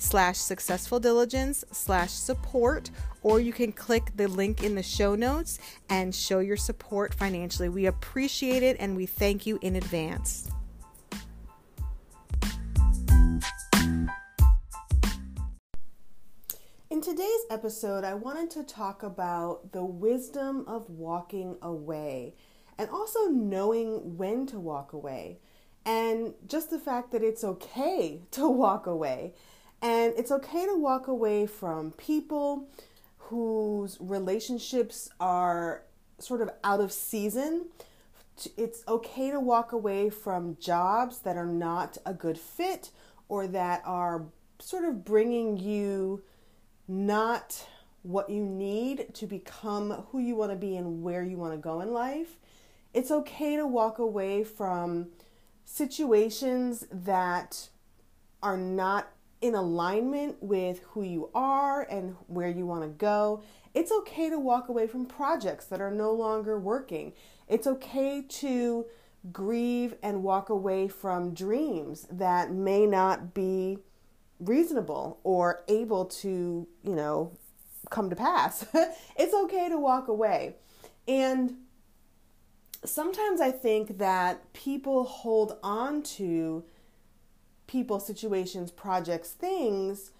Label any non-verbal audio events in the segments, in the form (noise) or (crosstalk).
slash successful diligence slash support or you can click the link in the show notes and show your support financially. We appreciate it and we thank you in advance. In today's episode i wanted to talk about the wisdom of walking away and also knowing when to walk away and just the fact that it's okay (laughs) to walk away and it's okay to walk away from people whose relationships are sort of out of season. It's okay to walk away from jobs that are not a good fit or that are sort of bringing you not what you need to become who you want to be and where you want to go in life. It's okay to walk away from situations that are not in alignment with who you are and where you want to go. It's okay to walk away from projects that are no longer working. It's okay to grieve and walk away from dreams that may not be reasonable or able to, you know, come to pass. (laughs) it's okay to walk away. And sometimes I think that people hold on to people, situations, projects, things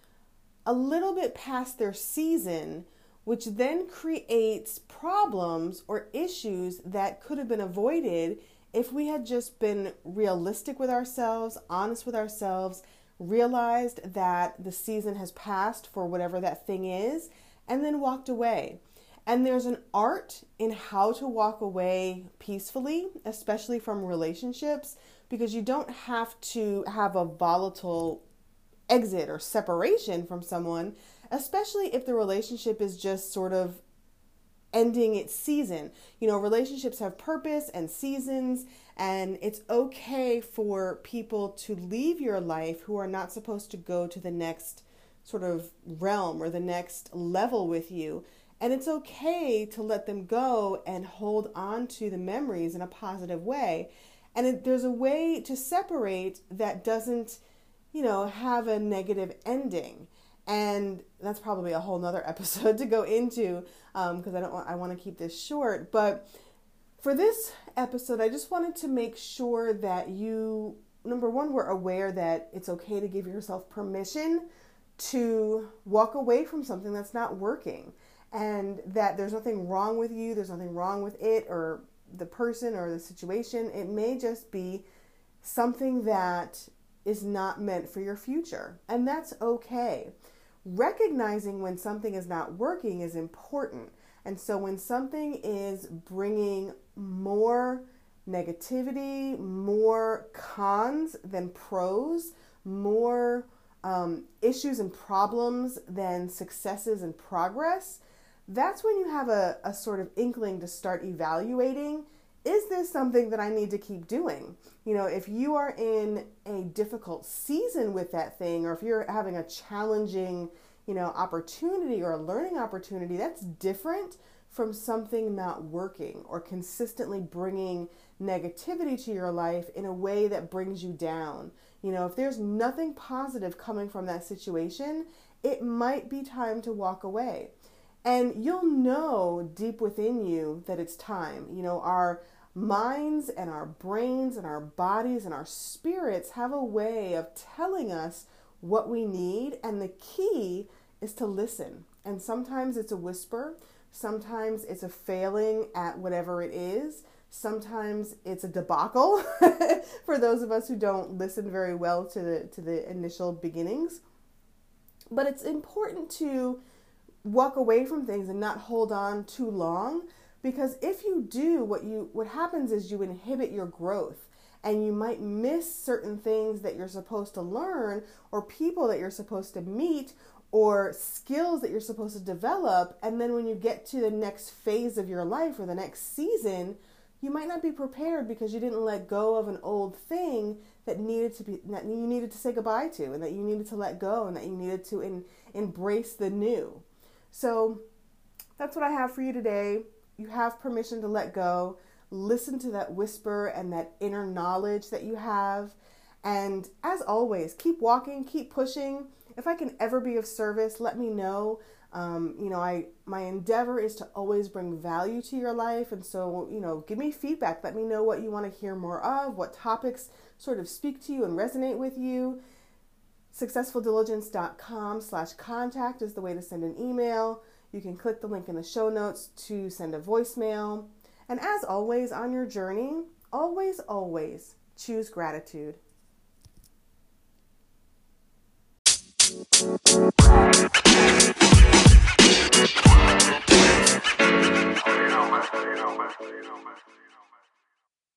a little bit past their season, which then creates problems or issues that could have been avoided if we had just been realistic with ourselves, honest with ourselves, realized that the season has passed for whatever that thing is, and then walked away. And there's an art in how to walk away peacefully, especially from relationships, because you don't have to have a volatile exit or separation from someone, especially if the relationship is just sort of ending its season. You know, relationships have purpose and seasons, and it's okay for people to leave your life who are not supposed to go to the next sort of realm or the next level with you. And it's okay to let them go and hold on to the memories in a positive way. And it, there's a way to separate that doesn't, you know, have a negative ending. And that's probably a whole nother (laughs) episode to go into because um, I don't want, I want to keep this short. But for this episode, I just wanted to make sure that you, number one, were aware that it's okay to give yourself permission to walk away from something that's not working and that there's nothing wrong with you, there's nothing wrong with it or the person or the situation. It may just be something that is not meant for your future, and that's okay. recognizing when something is not working is important. And so when something is bringing more negativity, more cons than pros, more um, issues and problems than successes and progress, that's when you have a, a sort of inkling to start evaluating is this something that I need to keep doing? You know, if you are in a difficult season with that thing, or if you're having a challenging, you know, opportunity or a learning opportunity, that's different from something not working or consistently bringing negativity to your life in a way that brings you down. You know, if there's nothing positive coming from that situation, it might be time to walk away. And you'll know deep within you that it's time. You know, our minds and our brains and our bodies and our spirits have a way of telling us what we need. And the key is to listen. And sometimes it's a whisper, sometimes it's a failing at whatever it is. Sometimes it's a debacle (laughs) for those of us who don't listen very well to the to the initial beginnings. But it's important to walk away from things and not hold on too long because if you do what you what happens is you inhibit your growth and you might miss certain things that you're supposed to learn or people that you're supposed to meet or skills that you're supposed to develop and then when you get to the next phase of your life or the next season you might not be prepared because you didn't let go of an old thing that needed to be that you needed to say goodbye to and that you needed to let go and that you needed to in, embrace the new so that's what i have for you today. You have permission to let go. Listen to that whisper and that inner knowledge that you have. And as always keep walking keep pushing. If i can ever be of service let me know. Um, you know, I my endeavor is to always bring value to your life, and so you know, give me feedback. Let me know what you want to hear more of, what topics sort of speak to you and resonate with you successfuldiligence.com slash contact is the way to send an email. You can click the link in the show notes to send a voicemail. And as always, on your journey, always, always choose gratitude. you know, man. You know, man.